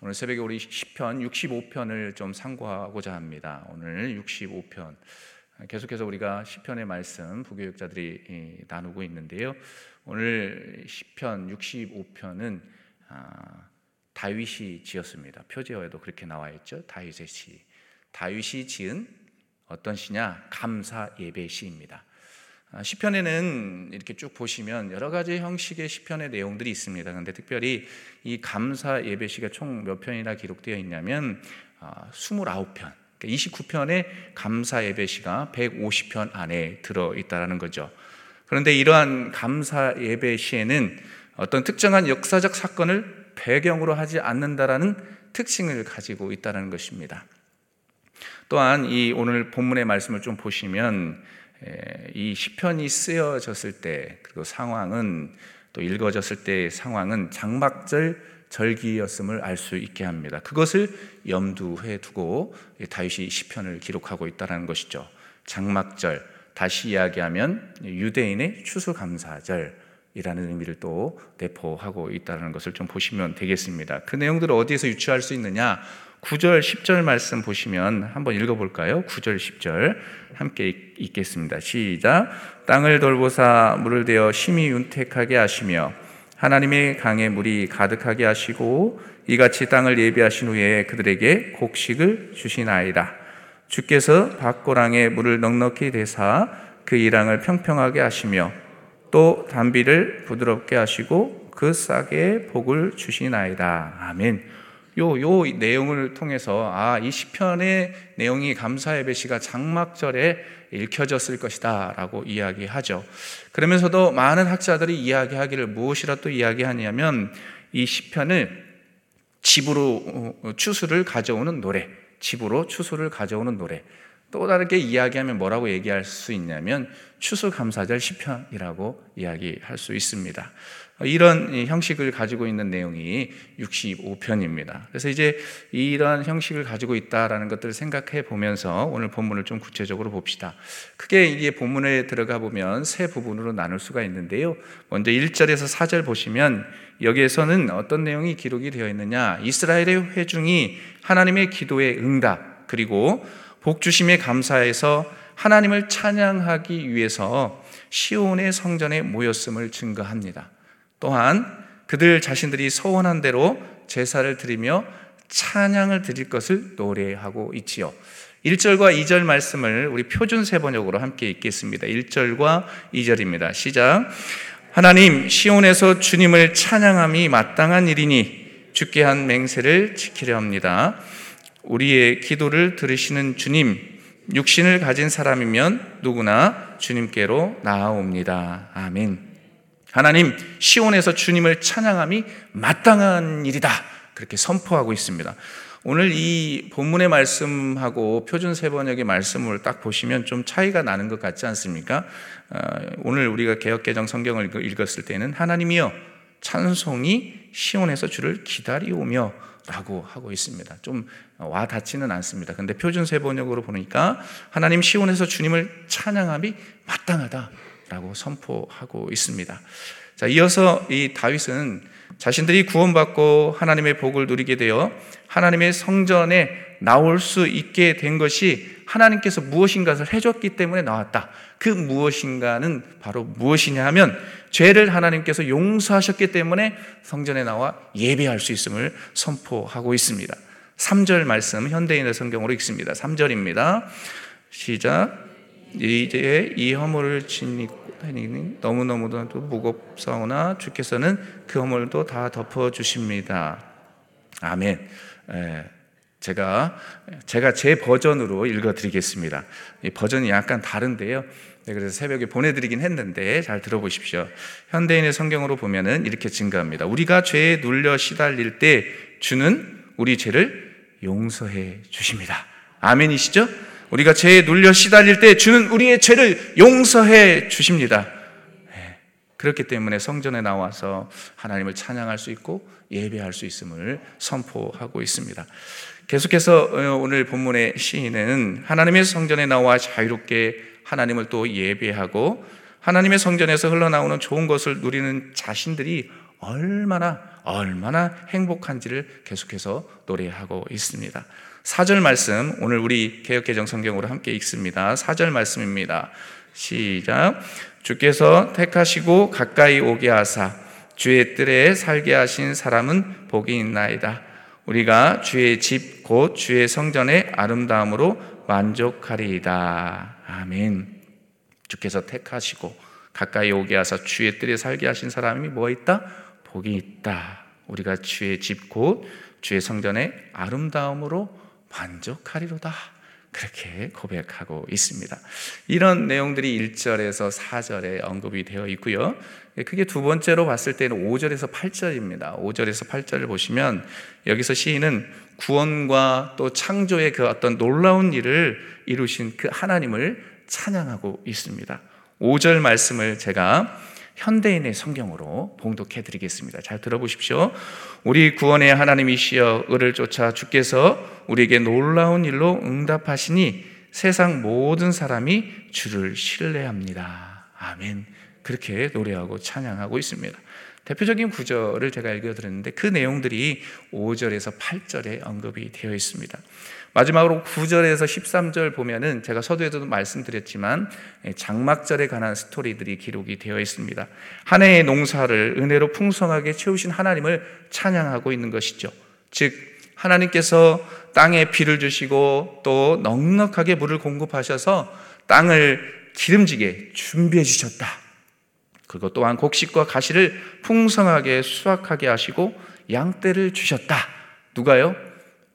오늘 새벽에 우리 10편 65편을 좀 상고하고자 합니다. 오늘 65편 계속해서 우리가 10편의 말씀 부교육자들이 나누고 있는데요. 오늘 10편 65편은 아, 다윗이 지었습니다. 표제어에도 그렇게 나와 있죠. 다윗의 시. 다윗이 지은 어떤 시냐? 감사 예배 시입니다. 아, 시편에는 이렇게 쭉 보시면 여러 가지 형식의 시편의 내용들이 있습니다. 그런데 특별히 이 감사 예배시가 총 몇 편이나 기록되어 있냐면 29편. 29편의 감사 예배시가 150편 안에 들어 있다라는 거죠. 그런데 이러한 감사 예배시에는 어떤 특정한 역사적 사건을 배경으로 하지 않는다라는 특징을 가지고 있다는 것입니다. 또한 이 오늘 본문의 말씀을 좀 보시면 이 시편이 쓰여졌을 때 그리고 상황은 또 읽어졌을 때 상황은 장막절 절기였음을 알 수 있게 합니다. 그것을 염두해 두고 다윗이 시편을 기록하고 있다는 것이죠. 장막절 다시 이야기하면 유대인의 추수감사절 이라는 의미를 또 내포하고 있다는 것을 좀 보시면 되겠습니다. 그 내용들을 어디에서 유추할 수 있느냐? 9절, 10절 말씀 보시면 한번 읽어볼까요? 9절, 10절 함께 읽겠습니다. 시작. 땅을 돌보사 물을 대어 심히 윤택하게 하시며 하나님의 강에 물이 가득하게 하시고 이같이 땅을 예비하신 후에 그들에게 곡식을 주시나이다. 주께서 밭고랑에 물을 넉넉히 대사 그 이랑을 평평하게 하시며 또 단비를 부드럽게 하시고 그 싹에 복을 주시나이다. 아멘. 요, 요 내용을 통해서 아, 이 시편의 내용이 감사 예배시가 장막절에 읽혀졌을 것이다 라고 이야기하죠. 그러면서도 많은 학자들이 이야기하기를 무엇이라 또 이야기하냐면 이 시편을 집으로 어, 추수를 가져오는 노래, 집으로 추수를 가져오는 노래. 또 다르게 이야기하면 뭐라고 얘기할 수 있냐면 추수감사절 시편이라고 이야기할 수 있습니다. 이런 형식을 가지고 있는 내용이 65편입니다. 그래서 이제 이런 형식을 가지고 있다라는 것들을 생각해 보면서 오늘 본문을 좀 구체적으로 봅시다. 크게 이게 본문에 들어가 보면 세 부분으로 나눌 수가 있는데요. 먼저 1절에서 4절 보시면 여기에서는 어떤 내용이 기록이 되어 있느냐? 이스라엘의 회중이 하나님의 기도에 응답 그리고 복 주심에 감사해서 하나님을 찬양하기 위해서 시온의 성전에 모였음을 증거합니다. 또한 그들 자신들이 소원한 대로 제사를 드리며 찬양을 드릴 것을 노래하고 있지요. 1절과 2절 말씀을 우리 표준 세번역으로 함께 읽겠습니다. 1절과 2절입니다. 시작. 하나님 시온에서 주님을 찬양함이 마땅한 일이니 주께 한 맹세를 지키려 합니다. 우리의 기도를 들으시는 주님, 육신을 가진 사람이면 누구나 주님께로 나아옵니다. 아멘. 하나님 시온에서 주님을 찬양함이 마땅한 일이다. 그렇게 선포하고 있습니다. 오늘 이 본문의 말씀하고 표준 세번역의 말씀을 딱 보시면 좀 차이가 나는 것 같지 않습니까? 어, 오늘 우리가 개혁개정 성경을 읽었을 때는 하나님이여 찬송이 시온에서 주를 기다리오며 라고 하고 있습니다. 좀 와 닿지는 않습니다. 근데 표준 세번역으로 보니까 하나님 시온에서 주님을 찬양함이 마땅하다. 라고 선포하고 있습니다. 자, 이어서 이 다윗은 자신들이 구원받고 하나님의 복을 누리게 되어 하나님의 성전에 나올 수 있게 된 것이 하나님께서 무엇인가를 해줬기 때문에 나왔다. 그 무엇인가는 바로 무엇이냐 하면 죄를 하나님께서 용서하셨기 때문에 성전에 나와 예배할 수 있음을 선포하고 있습니다. 3절 말씀 현대인의 성경으로 읽습니다. 3절입니다. 시작. 이제 이 허물을 짓고 다니는 너무너무도 무겁사오나 주께서는 그 허물도 다 덮어주십니다. 아멘. 에, 제가, 제가 제 버전으로 읽어드리겠습니다. 이 버전이 약간 다른데요. 네, 그래서 새벽에 보내드리긴 했는데 잘 들어보십시오. 현대인의 성경으로 보면은 이렇게 증가합니다. 우리가 죄에 눌려 시달릴 때 주는 우리 죄를 용서해 주십니다. 아멘이시죠? 우리가 죄에 눌려 시달릴 때 주는 우리의 죄를 용서해 주십니다. 네. 그렇기 때문에 성전에 나와서 하나님을 찬양할 수 있고 예배할 수 있음을 선포하고 있습니다. 계속해서 어, 오늘 본문의 시인은 하나님의 성전에 나와 자유롭게 하나님을 또 예배하고 하나님의 성전에서 흘러나오는 좋은 것을 누리는 자신들이 얼마나 얼마나 행복한지를 계속해서 노래하고 있습니다. 4절 말씀 오늘 우리 개혁개정 성경으로 함께 읽습니다. 4절 말씀입니다. 시작. 주께서 택하시고 가까이 오게 하사 주의 뜰에 살게 하신 사람은 복이 있나이다. 우리가 주의 집 곧 주의 성전의 아름다움으로 만족하리이다. 아멘. 주께서 택하시고 가까이 오게 하사 주의 뜰에 살게 하신 사람이 뭐 있다? 복이 있다. 우리가 주의 집 곧 주의 성전의 아름다움으로 만족하리로다. 그렇게 고백하고 있습니다. 이런 내용들이 1절에서 4절에 언급이 되어 있고요. 그게 두 번째로 봤을 때는 5절에서 8절입니다. 5절에서 8절을 보시면 여기서 시인은 구원과 또 창조의 그 어떤 놀라운 일을 이루신 그 하나님을 찬양하고 있습니다. 5절 말씀을 제가 현대인의 성경으로 봉독해 드리겠습니다. 잘 들어보십시오. 우리 구원의 하나님이시여 을을 쫓아 주께서 우리에게 놀라운 일로 응답하시니 세상 모든 사람이 주를 신뢰합니다. 아멘. 그렇게 노래하고 찬양하고 있습니다. 대표적인 구절을 제가 읽어드렸는데 그 내용들이 5절에서 8절에 언급이 되어 있습니다. 마지막으로 9절에서 13절 보면은 제가 서두에도 말씀드렸지만 예, 장막절에 관한 스토리들이 기록이 되어 있습니다. 한 해의 농사를 은혜로 풍성하게 채우신 하나님을 찬양하고 있는 것이죠. 즉 하나님께서 땅에 비를 주시고 또 넉넉하게 물을 공급하셔서 땅을 기름지게 준비해 주셨다. 그리고 또한 곡식과 가시를 풍성하게 수확하게 하시고 양떼를 주셨다. 누가요?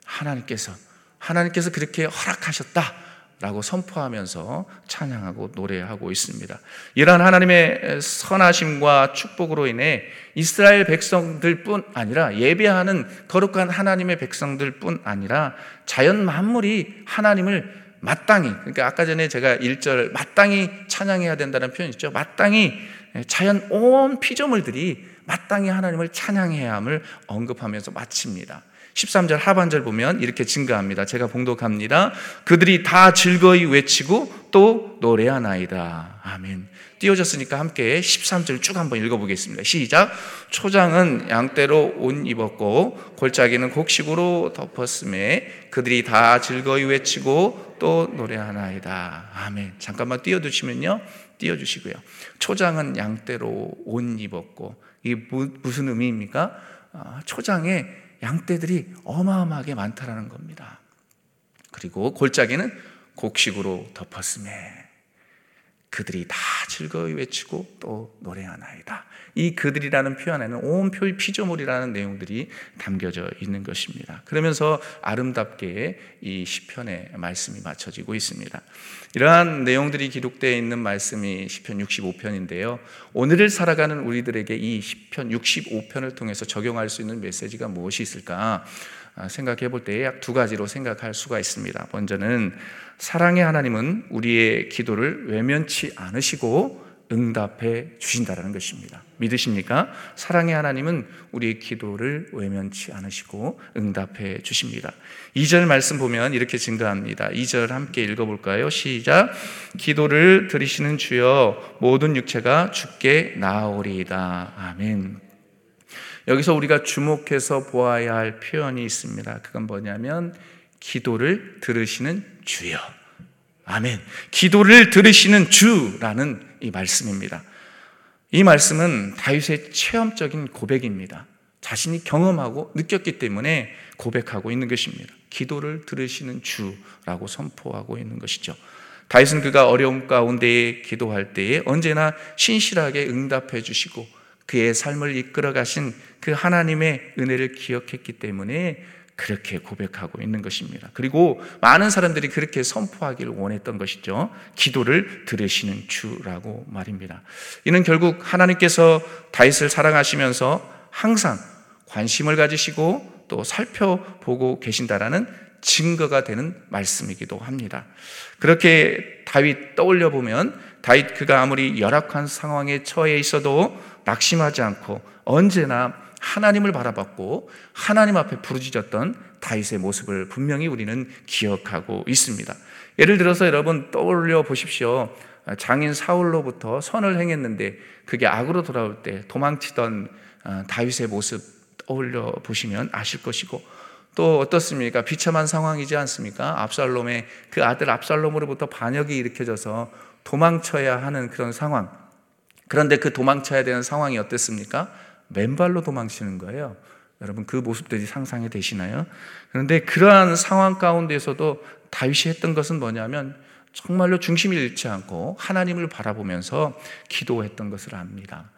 하나님께서 하나님께서 그렇게 허락하셨다. 라고 선포하면서 찬양하고 노래하고 있습니다. 이러한 하나님의 선하심과 축복으로 인해 이스라엘 백성들 뿐 아니라 예배하는 거룩한 하나님의 백성들 뿐 아니라 자연 만물이 하나님을 마땅히, 그러니까 아까 전에 제가 1절 마땅히 찬양해야 된다는 표현 있죠. 마땅히 자연 온 피조물들이 마땅히 하나님을 찬양해야 함을 언급하면서 마칩니다. 13절 하반절 보면 이렇게 증가합니다. 제가 봉독합니다. 그들이 다 즐거이 외치고 또 노래하나이다. 아멘. 띄워졌으니까 함께 13절 쭉 한번 읽어보겠습니다. 시작. 초장은 양떼로 옷 입었고 골짜기는 곡식으로 덮었음에 그들이 다 즐거이 외치고 또 노래하나이다. 아멘. 잠깐만 띄워주시면요. 띄워주시고요. 초장은 양떼로 옷 입었고 이게 무슨 의미입니까? 아, 초장에 양떼들이 어마어마하게 많다라는 겁니다. 그리고 골짜기는 곡식으로 덮었음에 그들이 다 즐거이 외치고 또 노래하나이다. 이 그들이라는 표현 에는 온 피조물이라는 내용들이 담겨져 있는 것입니다. 그러면서 아름답게 이 시편의 말씀이 맞춰지고 있습니다. 이러한 내용들이 기록되어 있는 말씀이 시편 65편인데요. 오늘을 살아가는 우리들에게 이 시편 65편을 통해서 적용할 수 있는 메시지가 무엇이 있을까 생각해 볼 때 약 두 가지로 생각할 수가 있습니다. 먼저는 사랑의 하나님은 우리의 기도를 외면치 않으시고 응답해 주신다라는 것입니다. 믿으십니까? 사랑의 하나님은 우리의 기도를 외면치 않으시고 응답해 주십니다. 2절 말씀 보면 이렇게 증가합니다. 2절 함께 읽어 볼까요? 시작. 기도를 들으시는 주여 모든 육체가 죽게 나오리이다. 아멘. 여기서 우리가 주목해서 보아야 할 표현이 있습니다. 그건 뭐냐면 기도를 들으시는 주여. 아멘. 기도를 들으시는 주라는 이 말씀입니다. 이 말씀은 다윗의 체험적인 고백입니다. 자신이 경험하고 느꼈기 때문에 고백하고 있는 것입니다. 기도를 들으시는 주라고 선포하고 있는 것이죠. 다윗은 그가 어려움 가운데 기도할 때에 언제나 신실하게 응답해 주시고 그의 삶을 이끌어 가신 그 하나님의 은혜를 기억했기 때문에 그렇게 고백하고 있는 것입니다. 그리고 많은 사람들이 그렇게 선포하기를 원했던 것이죠. 기도를 들으시는 주라고 말입니다. 이는 결국 하나님께서 다윗을 사랑하시면서 항상 관심을 가지시고 또 살펴보고 계신다라는 증거가 되는 말씀이기도 합니다. 그렇게 다윗 떠올려 보면 다윗 그가 아무리 열악한 상황에 처해 있어도 낙심하지 않고 언제나 하나님을 바라봤고 하나님 앞에 부르짖었던 다윗의 모습을 분명히 우리는 기억하고 있습니다. 예를 들어서 여러분 떠올려 보십시오. 장인 사울로부터 선을 행했는데 그게 악으로 돌아올 때 도망치던 어, 다윗의 모습 떠올려 보시면 아실 것이고 또 어떻습니까? 비참한 상황이지 않습니까? 압살롬의 그 아들 압살롬으로부터 반역이 일으켜져서 도망쳐야 하는 그런 상황. 그런데 그 도망쳐야 되는 상황이 어땠습니까? 맨발로 도망치는 거예요. 여러분 그 모습들이 상상이 되시나요? 그런데 그러한 상황 가운데서도 다윗이 했던 것은 뭐냐면 정말로 중심을 잃지 않고 하나님을 바라보면서 기도했던 것을 압니다.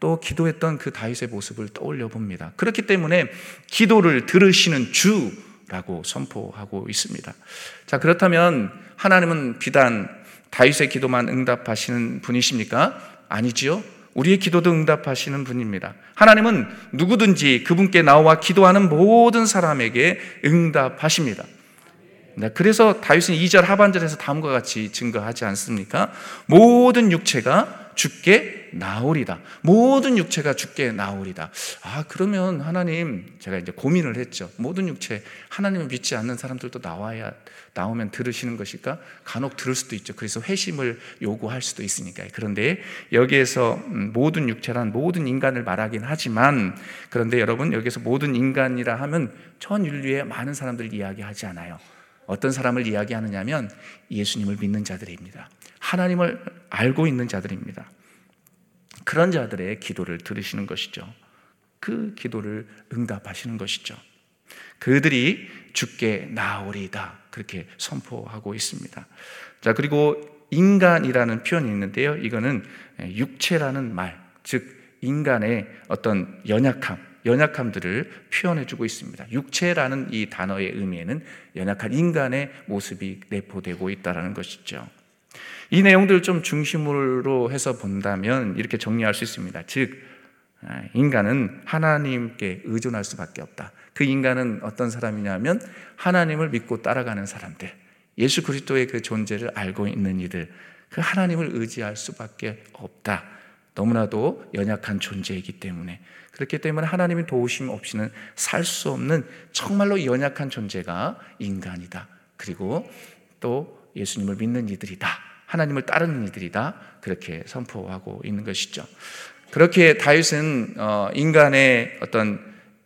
또 기도했던 그 다윗의 모습을 떠올려 봅니다. 그렇기 때문에 기도를 들으시는 주라고 선포하고 있습니다. 자, 그렇다면 하나님은 비단 다윗의 기도만 응답하시는 분이십니까? 아니지요. 우리의 기도도 응답하시는 분입니다. 하나님은 누구든지 그분께 나와 기도하는 모든 사람에게 응답하십니다. 네, 그래서 다윗은 2절 하반절에서 다음과 같이 증거하지 않습니까? 모든 육체가 죽게 나오리다. 모든 육체가 죽게 나오리다. 아, 그러면 하나님, 제가 이제 고민을 했죠. 모든 육체, 하나님을 믿지 않는 사람들도 나와야, 나오면 들으시는 것일까? 간혹 들을 수도 있죠. 그래서 회심을 요구할 수도 있으니까. 그런데 여기에서 음, 모든 육체란 모든 인간을 말하긴 하지만, 그런데 여러분, 여기서 모든 인간이라 하면 전 인류의 많은 사람들 이야기하지 않아요. 어떤 사람을 이야기하느냐면 예수님을 믿는 자들입니다. 하나님을 알고 있는 자들입니다. 그런 자들의 기도를 들으시는 것이죠. 그 기도를 응답하시는 것이죠. 그들이 죽게 나오리다. 그렇게 선포하고 있습니다. 자, 그리고 인간이라는 표현이 있는데요. 이거는 육체라는 말, 즉, 인간의 어떤 연약함, 연약함들을 표현해 주고 있습니다. 육체라는 이 단어의 의미에는 연약한 인간의 모습이 내포되고 있다는 것이죠. 이 내용들을 좀 중심으로 해서 본다면 이렇게 정리할 수 있습니다. 즉, 아, 인간은 하나님께 의존할 수밖에 없다. 그 인간은 어떤 사람이냐면 하나님을 믿고 따라가는 사람들, 예수 그리스도의 그 존재를 알고 있는 이들, 그 하나님을 의지할 수밖에 없다. 너무나도 연약한 존재이기 때문에 그렇기 때문에 하나님의 도우심 없이는 살 수 없는 정말로 연약한 존재가 인간이다. 그리고 또 예수님을 믿는 이들이다. 하나님을 따르는 이들이다. 그렇게 선포하고 있는 것이죠. 그렇게 다윗은 어, 인간의 어떤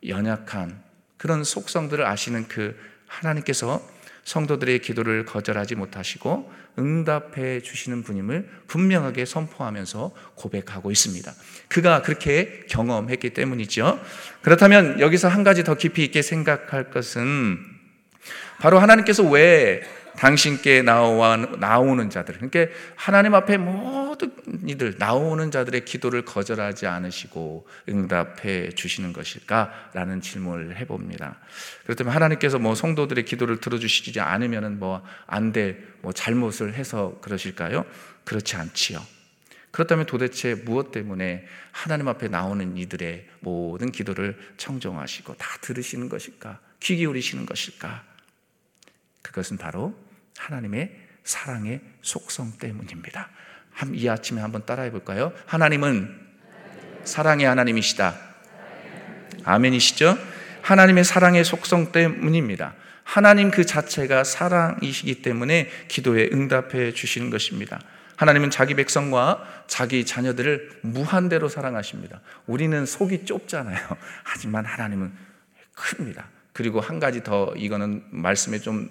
연약한 그런 속성들을 아시는 그 하나님께서 성도들의 기도를 거절하지 못하시고 응답해 주시는 분임을 분명하게 선포하면서 고백하고 있습니다. 그가 그렇게 경험했기 때문이죠. 그렇다면 여기서 한 가지 더 깊이 있게 생각할 것은 바로 하나님께서 왜 당신께 나와, 나오는 자들, 그러니까 하나님 앞에 모든 이들, 나오는 자들의 기도를 거절하지 않으시고 응답해 주시는 것일까라는 질문을 해봅니다. 그렇다면 하나님께서 뭐 성도들의 기도를 들어주시지 않으면 뭐안 될, 뭐 잘못을 해서 그러실까요? 그렇지 않지요. 그렇다면 도대체 무엇 때문에 하나님 앞에 나오는 이들의 모든 기도를 청정하시고 다 들으시는 것일까? 귀 기울이시는 것일까? 그것은 바로 하나님의 사랑의 속성 때문입니다. 이 아침에 한번 따라해 볼까요? 하나님은 사랑의 하나님이시다. 아멘이시죠? 하나님의 사랑의 속성 때문입니다. 하나님 그 자체가 사랑이시기 때문에 기도에 응답해 주시는 것입니다. 하나님은 자기 백성과 자기 자녀들을 무한대로 사랑하십니다. 우리는 속이 좁잖아요. 하지만 하나님은 큽니다. 그리고 한 가지 더 이거는 말씀에 좀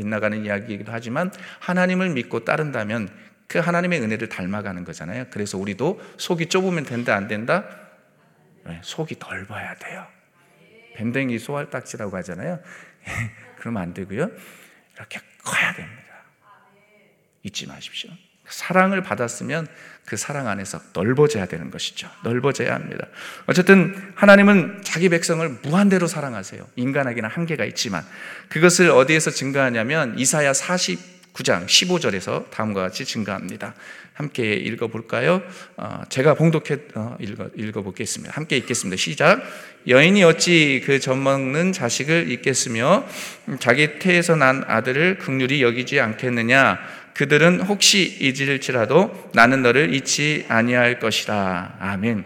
빗나가는 이야기이기도 하지만 하나님을 믿고 따른다면 그 하나님의 은혜를 닮아가는 거잖아요. 그래서 우리도 속이 좁으면 된다 안 된다? 네, 속이 넓어야 돼요. 밴댕이 소알딱지라고 하잖아요. 그러면 안 되고요. 이렇게 커야 됩니다. 잊지 마십시오. 사랑을 받았으면 그 사랑 안에서 넓어져야 되는 것이죠. 넓어져야 합니다. 어쨌든 하나님은 자기 백성을 무한대로 사랑하세요. 인간에게는 한계가 있지만 그것을 어디에서 증가하냐면 이사야 49장 15절에서 다음과 같이 증가합니다. 함께 읽어볼까요? 어, 제가 봉독해 어, 읽어, 읽어 보겠습니다. 함께 읽겠습니다. 시작. 여인이 어찌 그 젖먹는 자식을 잊겠으며 자기 태에서 난 아들을 극률이 여기지 않겠느냐? 그들은 혹시 잊을지라도 나는 너를 잊지 아니할 것이라. 아멘.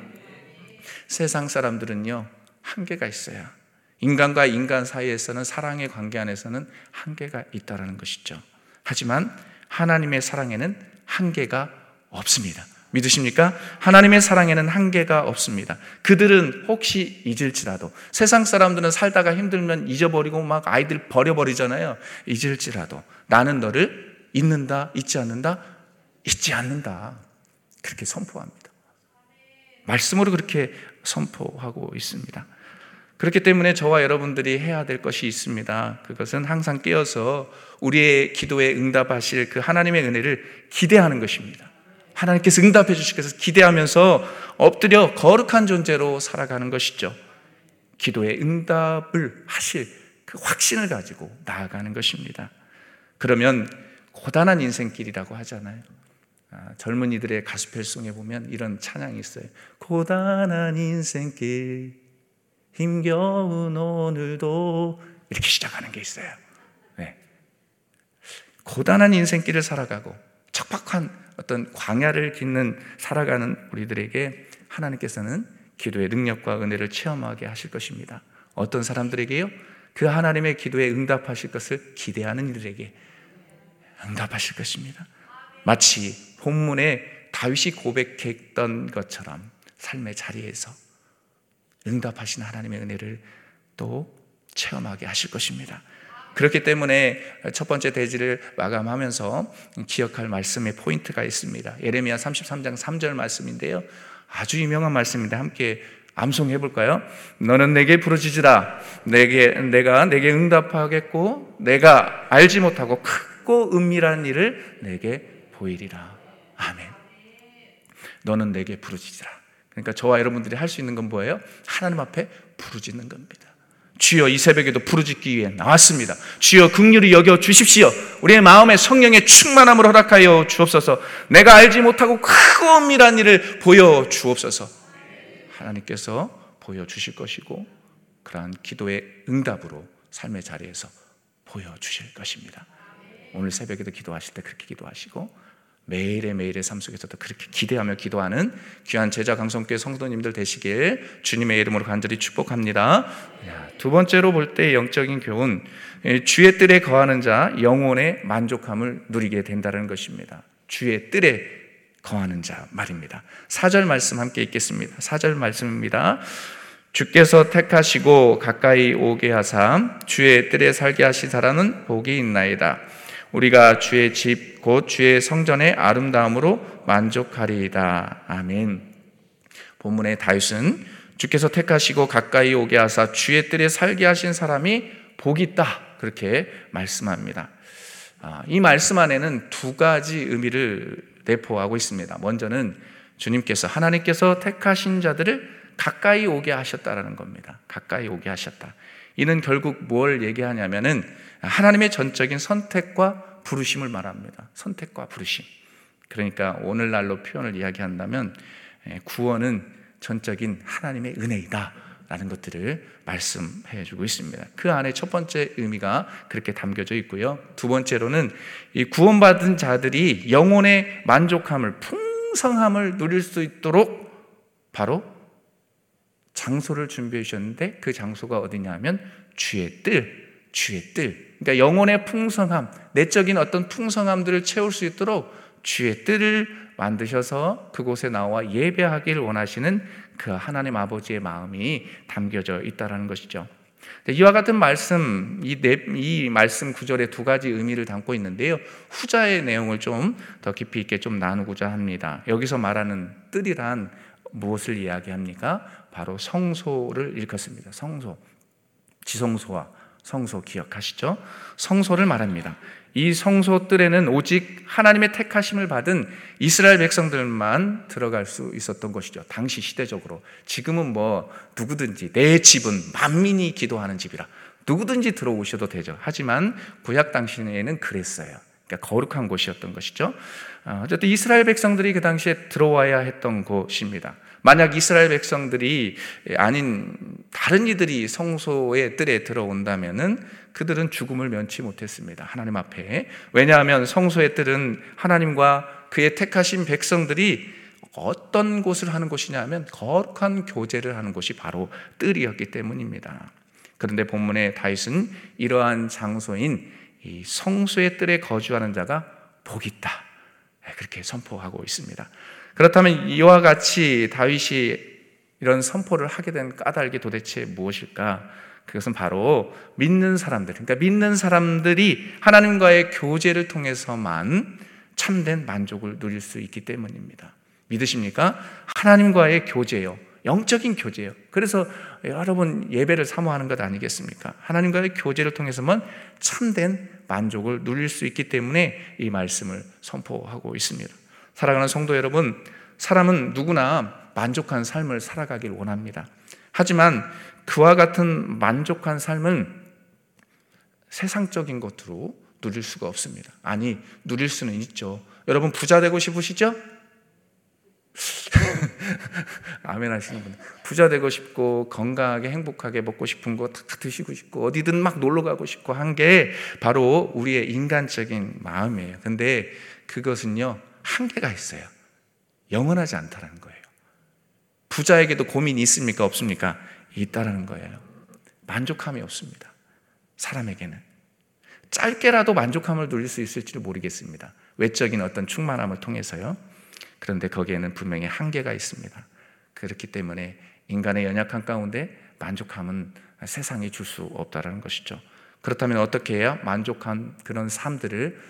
세상 사람들은요, 한계가 있어요. 인간과 인간 사이에서는 사랑의 관계 안에서는 한계가 있다라는 것이죠. 하지만 하나님의 사랑에는 한계가 없습니다. 믿으십니까? 하나님의 사랑에는 한계가 없습니다. 그들은 혹시 잊을지라도 세상 사람들은 살다가 힘들면 잊어버리고 막 아이들 버려버리잖아요. 잊을지라도 나는 너를 잊는다, 잊지 않는다, 잊지 않는다. 그렇게 선포합니다. 말씀으로 그렇게 선포하고 있습니다. 그렇기 때문에 저와 여러분들이 해야 될 것이 있습니다. 그것은 항상 깨어서 우리의 기도에 응답하실 그 하나님의 은혜를 기대하는 것입니다. 하나님께서 응답해 주실 것을 기대하면서 엎드려 거룩한 존재로 살아가는 것이죠. 기도에 응답을 하실 그 확신을 가지고 나아가는 것입니다. 그러면 고단한 인생길이라고 하잖아요. 아, 젊은이들의 가스펠송에 보면 이런 찬양이 있어요. 고단한 인생길, 힘겨운 오늘도 이렇게 시작하는 게 있어요. 네. 고단한 인생길을 살아가고 척박한 어떤 광야를 깃는 살아가는 우리들에게 하나님께서는 기도의 능력과 은혜를 체험하게 하실 것입니다. 어떤 사람들에게요? 그 하나님의 기도에 응답하실 것을 기대하는 이들에게 응답하실 것입니다. 마치 본문에 다윗이 고백했던 것처럼 삶의 자리에서 응답하신 하나님의 은혜를 또 체험하게 하실 것입니다. 그렇기 때문에 첫 번째 대지를 마감하면서 기억할 말씀의 포인트가 있습니다. 예레미야 33장 3절 말씀인데요. 아주 유명한 말씀인데 함께 암송해 볼까요? 너는 내게 부르짖으라. 내게 내가 내게 응답하겠고 내가 알지 못하고 크 고 은밀한 일을 내게 보이리라. 아멘. 너는 내게 부르짖으라. 그러니까 저와 여러분들이 할 수 있는 건 뭐예요? 하나님 앞에 부르짖는 겁니다. 주여 이 새벽에도 부르짖기 위해 나왔습니다. 주여 극률이 여겨 주십시오. 우리의 마음에 성령의 충만함을 허락하여 주옵소서. 내가 알지 못하고 크고 엄밀한 일을 보여 주옵소서. 하나님께서 보여 주실 것이고 그러한 기도의 응답으로 삶의 자리에서 보여 주실 것입니다. 오늘 새벽에도 기도하실 때 그렇게 기도하시고 매일의 매일의 삶 속에서도 그렇게 기대하며 기도하는 귀한 제자 강성교회 성도님들 되시길 주님의 이름으로 간절히 축복합니다. 두 번째로 볼 때 영적인 교훈, 주의 뜰에 거하는 자 영혼의 만족함을 누리게 된다는 것입니다. 주의 뜰에 거하는 자 말입니다. 4절 말씀 함께 읽겠습니다. 4절 말씀입니다. 주께서 택하시고 가까이 오게 하사 주의 뜰에 살게 사람은 복이 있나이다. 우리가 주의 집, 곧 주의 성전의 아름다움으로 만족하리이다. 아멘. 본문의 다윗은 주께서 택하시고 가까이 오게 하사 주의 뜰에 살게 하신 사람이 복이 있다. 그렇게 말씀합니다. 아, 이 말씀 안에는 두 가지 의미를 내포하고 있습니다. 먼저는 주님께서 하나님께서 택하신 자들을 가까이 오게 하셨다라는 겁니다. 가까이 오게 하셨다. 이는 결국 뭘 얘기하냐면은 하나님의 전적인 선택과 부르심을 말합니다. 선택과 부르심. 그러니까 오늘날로 표현을 이야기한다면 구원은 전적인 하나님의 은혜이다. 라는 것들을 말씀해 주고 있습니다. 그 안에 첫 번째 의미가 그렇게 담겨져 있고요. 두 번째로는 이 구원받은 자들이 영혼의 만족함을, 풍성함을 누릴 수 있도록 바로 장소를 준비해 주셨는데 그 장소가 어디냐면 주의 뜰, 주의 뜰. 그러니까 영혼의 풍성함, 내적인 어떤 풍성함들을 채울 수 있도록 주의 뜰을 만드셔서 그곳에 나와 예배하기를 원하시는 그 하나님 아버지의 마음이 담겨져 있다라는 것이죠. 이와 같은 말씀, 이, 네, 이 말씀 구절에 두 가지 의미를 담고 있는데요. 후자의 내용을 좀 더 깊이 있게 좀 나누고자 합니다. 여기서 말하는 뜰이란 무엇을 이야기합니까? 바로 성소를 일컫습니다. 성소. 지성소와 성소 기억하시죠? 성소를 말합니다. 이 성소뜰에는 오직 하나님의 택하심을 받은 이스라엘 백성들만 들어갈 수 있었던 것이죠. 당시 시대적으로. 지금은 뭐 누구든지 내 집은 만민이 기도하는 집이라 누구든지 들어오셔도 되죠. 하지만 구약 당시에는 그랬어요. 그러니까 거룩한 곳이었던 것이죠. 어, 어쨌든 이스라엘 백성들이 그 당시에 들어와야 했던 곳입니다. 만약 이스라엘 백성들이 아닌 다른 이들이 성소의 뜰에 들어온다면은 그들은 죽음을 면치 못했습니다. 하나님 앞에. 왜냐하면 성소의 뜰은 하나님과 그의 택하신 백성들이 어떤 곳을 하는 곳이냐 하면 거룩한 교제를 하는 곳이 바로 뜰이었기 때문입니다. 그런데 본문의 다윗은 이러한 장소인 이 성소의 뜰에 거주하는 자가 복이 있다. 그렇게 선포하고 있습니다. 그렇다면 이와 같이 다윗이 이런 선포를 하게 된 까닭이 도대체 무엇일까? 그것은 바로 믿는 사람들, 그러니까 믿는 사람들이 하나님과의 교제를 통해서만 참된 만족을 누릴 수 있기 때문입니다. 믿으십니까? 하나님과의 교제요. 영적인 교제요. 그래서 여러분 예배를 사모하는 것 아니겠습니까? 하나님과의 교제를 통해서만 참된 만족을 누릴 수 있기 때문에 이 말씀을 선포하고 있습니다. 사랑하는 성도 여러분, 사람은 누구나 만족한 삶을 살아가길 원합니다. 하지만 그와 같은 만족한 삶은 세상적인 것으로 누릴 수가 없습니다. 아니, 누릴 수는 있죠. 여러분 부자 되고 싶으시죠? 아멘 하시는 분. 부자 되고 싶고 건강하게 행복하게 먹고 싶은 거 다 드시고 싶고 어디든 막 놀러 가고 싶고 한 게 바로 우리의 인간적인 마음이에요. 근데 그것은요. 한계가 있어요. 영원하지 않다라는 거예요. 부자에게도 고민이 있습니까? 없습니까? 있다라는 거예요. 만족함이 없습니다. 사람에게는. 짧게라도 만족함을 누릴 수 있을지도 모르겠습니다. 외적인 어떤 충만함을 통해서요. 그런데 거기에는 분명히 한계가 있습니다. 그렇기 때문에 인간의 연약한 가운데 만족함은 세상이 줄 수 없다라는 것이죠. 그렇다면 어떻게 해야 만족한 그런 삶들을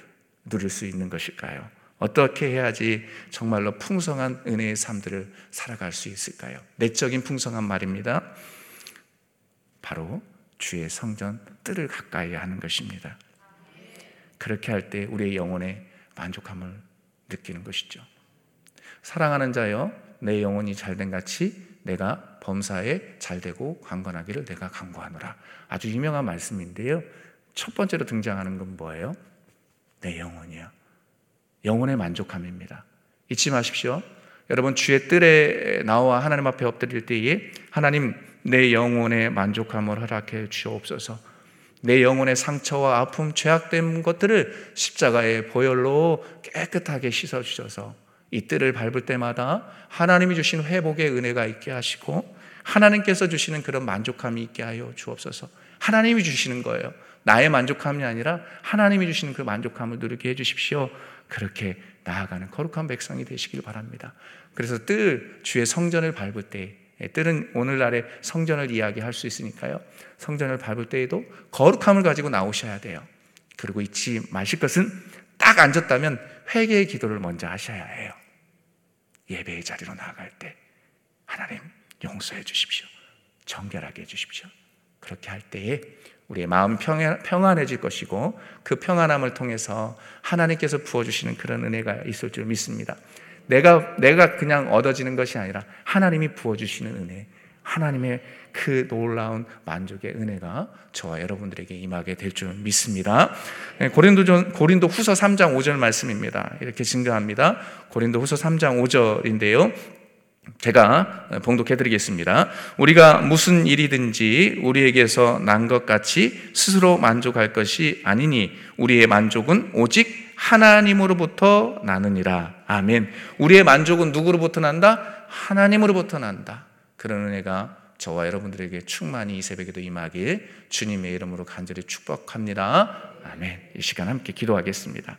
누릴 수 있는 것일까요? 어떻게 해야지 정말로 풍성한 은혜의 삶들을 살아갈 수 있을까요? 내적인 풍성한 말입니다. 바로 주의 성전 뜰을 가까이 하는 것입니다. 그렇게 할 때 우리의 영혼에 만족함을 느끼는 것이죠. 사랑하는 자여, 내 영혼이 잘된 같이 내가 범사에 잘되고 강건하기를 내가 강구하노라. 아주 유명한 말씀인데요. 첫 번째로 등장하는 건 뭐예요? 내 영혼이요. 영혼의 만족함입니다. 잊지 마십시오. 여러분 주의 뜰에 나와 하나님 앞에 엎드릴 때에 하나님 내 영혼의 만족함을 허락해 주옵소서. 내 영혼의 상처와 아픔, 죄악된 것들을 십자가의 보혈로 깨끗하게 씻어 주셔서 이 뜰을 밟을 때마다 하나님이 주신 회복의 은혜가 있게 하시고 하나님께서 주시는 그런 만족함이 있게 하여 주옵소서. 하나님이 주시는 거예요. 나의 만족함이 아니라 하나님이 주시는 그 만족함을 누리게 해 주십시오. 그렇게 나아가는 거룩한 백성이 되시길 바랍니다. 그래서 뜰 주의 성전을 밟을 때 예, 뜰은 오늘날의 성전을 이야기할 수 있으니까요. 성전을 밟을 때에도 거룩함을 가지고 나오셔야 돼요. 그리고 잊지 마실 것은 딱 앉았다면 회개의 기도를 먼저 하셔야 해요. 예배의 자리로 나아갈 때 하나님 용서해 주십시오. 정결하게 해 주십시오. 그렇게 할 때에 우리의 마음 평안해질 것이고 그 평안함을 통해서 하나님께서 부어주시는 그런 은혜가 있을 줄 믿습니다. 내가, 내가 그냥 얻어지는 것이 아니라 하나님이 부어주시는 은혜, 하나님의 그 놀라운 만족의 은혜가 저와 여러분들에게 임하게 될 줄 믿습니다. 네, 고린도, 고린도 후서 3장 5절 말씀입니다. 이렇게 증거합니다. 고린도 후서 3장 5절인데요. 제가 봉독해 드리겠습니다. 우리가 무슨 일이든지 우리에게서 난 것 같이 스스로 만족할 것이 아니니 우리의 만족은 오직 하나님으로부터 나느니라. 아멘. 우리의 만족은 누구로부터 난다? 하나님으로부터 난다. 그런 은혜가 저와 여러분들에게 충만히 이 새벽에도 임하길 주님의 이름으로 간절히 축복합니다. 아멘. 이 시간 함께 기도하겠습니다.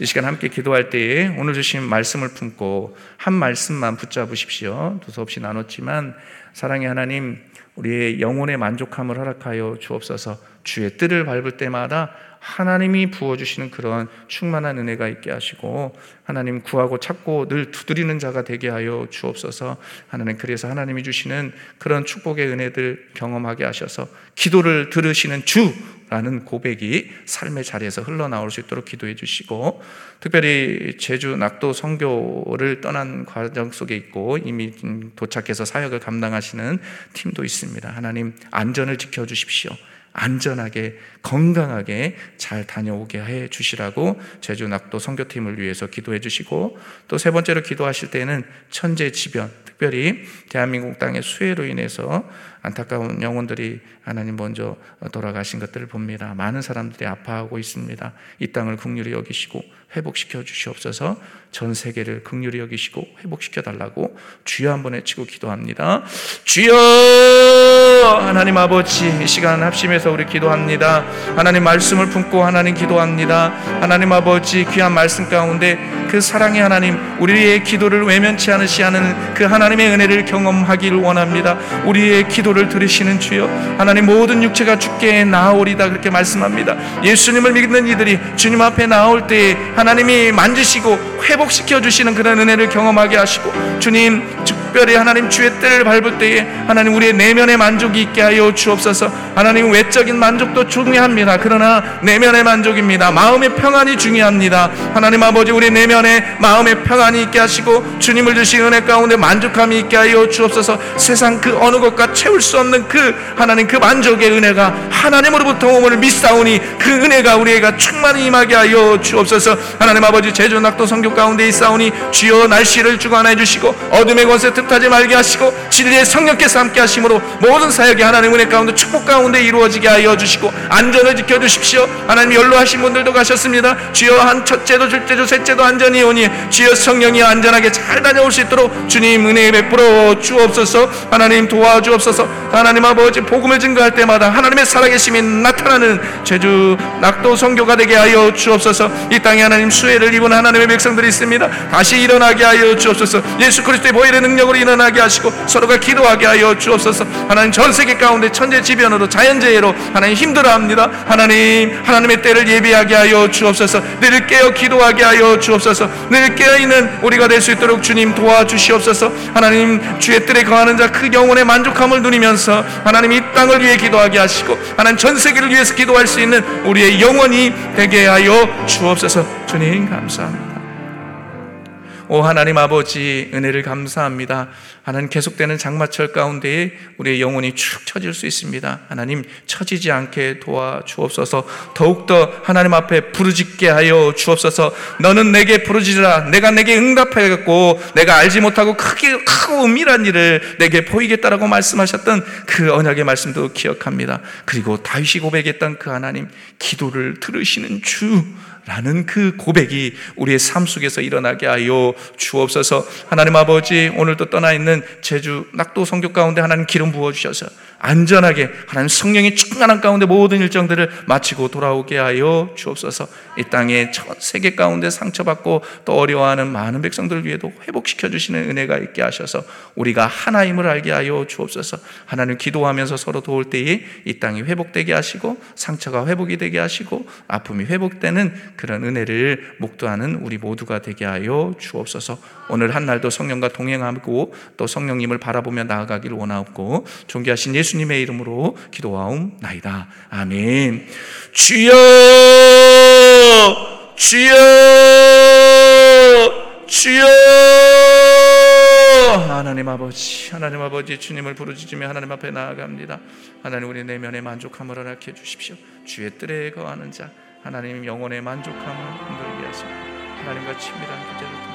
이 시간 함께 기도할 때에 오늘 주신 말씀을 품고 한 말씀만 붙잡으십시오. 두서없이 나눴지만 사랑의 하나님, 우리의 영혼의 만족함을 허락하여 주옵소서 주의 뜰을 밟을 때마다 하나님이 부어주시는 그런 충만한 은혜가 있게 하시고 하나님 구하고 찾고 늘 두드리는 자가 되게 하여 주옵소서. 하나님 그래서 하나님이 주시는 그런 축복의 은혜들 경험하게 하셔서 기도를 들으시는 주 라는 고백이 삶의 자리에서 흘러나올 수 있도록 기도해 주시고 특별히 제주 낙도 선교를 떠난 과정 속에 있고 이미 도착해서 사역을 감당하시는 팀도 있습니다. 하나님 안전을 지켜 주십시오 안전하게 건강하게 잘 다녀오게 해 주시라고 제주 낙도 선교팀을 위해서 기도해 주시고 또 세 번째로 기도하실 때는 천재 지변 특별히 대한민국 땅의 수해로 인해서 안타까운 영혼들이 하나님 먼저 돌아가신 것들을 봅니다. 많은 사람들이 아파하고 있습니다. 이 땅을 극률히 여기시고 회복시켜 주시옵소서 전 세계를 극률히 여기시고 회복시켜 달라고 주여 한번 외치고 기도합니다. 주여 하나님 아버지 이 시간 합심해서 우리 기도합니다. 하나님 말씀을 품고 하나님 기도합니다. 하나님 아버지 귀한 말씀 가운데 그 사랑의 하나님 우리의 기도를 외면치 않으시하는 그 하나님의 은혜를 경험하기를 원합니다. 우리의 기도를 들으시는 주여 하나님 모든 육체가 죽게 나오리다 그렇게 말씀합니다. 예수님을 믿는 이들이 주님 앞에 나올 때에 하나님이 만지시고 회복시켜 주시는 그런 은혜를 경험하게 하시고 주님 특별히 하나님 주의 때를 밟을 때에 하나님 우리의 내면의 만족이 있게 하여 주옵소서 하나님 외적인 만족도 중요합니다. 그러나 내면의 만족입니다. 마음의 평안이 중요합니다. 하나님 아버지 우리 내면에 마음의 평안이 있게 하시고 주님을 주신 은혜 가운데 만족함이 있게 하여 주옵소서 세상 그 어느 것과 채울 수 없는 그 하나님 그 만족의 은혜가 하나님으로부터 오을 믿사오니 그 은혜가 우리에게 충만히 임하게 하여 주옵소서 하나님 아버지 제주 낙도 성교 가운데 있사오니 주여 날씨를 주관해 주시고 어둠의 권세 틈타지 말게 하시고 진리의 성령께서 함께 하심으로 모든 사역이 하나님 은혜 가운데 축복 가운데 이루어지게 하여 주시고 안전을 지켜 주십시오. 하나님 연로하신 분들도 가셨습니다. 주여 한 첫째도 둘째도 셋째도 안전히 오니 주여 성령이 안전하게 잘 다녀올 수 있도록 주님 은혜 베풀어 주옵소서. 하나님 도와주옵소서. 하나님 아버지 복음을 증거할 때마다 하나님의 살아계심이 나타나는 제주 낙도 성교가 되게 하여 주옵소서. 이 땅에 하나님 수혜를 입은 하나님의 백성들이 있습니다. 다시 일어나게 하여 주옵소서. 예수 그리스도의 보혈의 능력으로 일어나게 하시고 서로가 기도하게 하여 주옵소서. 하나님 전 세계 가운데 천재지변으로 자연재해로 하나님 힘들어합니다. 하나님 하나님의 때를 예비하게 하여 주옵소서. 늘 깨어 기도하게 하여 주옵소서. 늘 깨어있는 우리가 될 수 있도록 주님 도와주시옵소서. 하나님 주의 뜰에 거하는 자 그 영혼의 만족함을 누리면서 하나님 이 땅을 위해 기도하게 하시고 하나님 전 세계를 위해서 기도할 수 있는 우리의 영혼이 되게 하여 주옵소서. 주님 감사합니다 오 하나님 아버지 은혜를 감사합니다. 하나님 계속되는 장마철 가운데에 우리의 영혼이 축 처질 수 있습니다. 하나님 처지지 않게 도와 주옵소서. 더욱더 하나님 앞에 부르짖게 하여 주옵소서. 너는 내게 부르짖으라. 내가 내게 응답하겠고 내가 알지 못하고 크게 크고 은밀한 일을 내게 보이겠다라고 말씀하셨던 그 언약의 말씀도 기억합니다. 그리고 다윗이 고백했던 그 하나님 기도를 들으시는 주 라는 그 고백이 우리의 삶 속에서 일어나게 하여 주옵소서. 하나님 아버지 오늘도 떠나 있는 제주 낙도 성교 가운데 하나님 기름 부어주셔서 안전하게 하나님 성령의 충만한 가운데 모든 일정들을 마치고 돌아오게 하여 주옵소서. 이 땅에 전 세계 가운데 상처받고 또 어려워하는 많은 백성들 위에도 회복시켜 주시는 은혜가 있게 하셔서 우리가 하나임을 알게 하여 주옵소서. 하나님 기도하면서 서로 도울 때에 이 땅이 회복되게 하시고 상처가 회복이 되게 하시고 아픔이 회복되는 그런 은혜를 목도하는 우리 모두가 되게 하여 주옵소서. 오늘 한 날도 성령과 동행하고 또 성령님을 바라보며 나아가기를 원하옵고 존귀하신 예수님의 이름으로 기도하옵나이다. 아멘. 주여 주여 주여 하나님 아버지 하나님 아버지 주님을 부르짖으며 하나님 앞에 나아갑니다. 하나님 우리 내면의 만족함을 허락해 주십시오. 주의 뜰에 거하는 자 하나님 영혼의 만족함을 흔들게 하시고 하나님과 친밀한 교제를 통해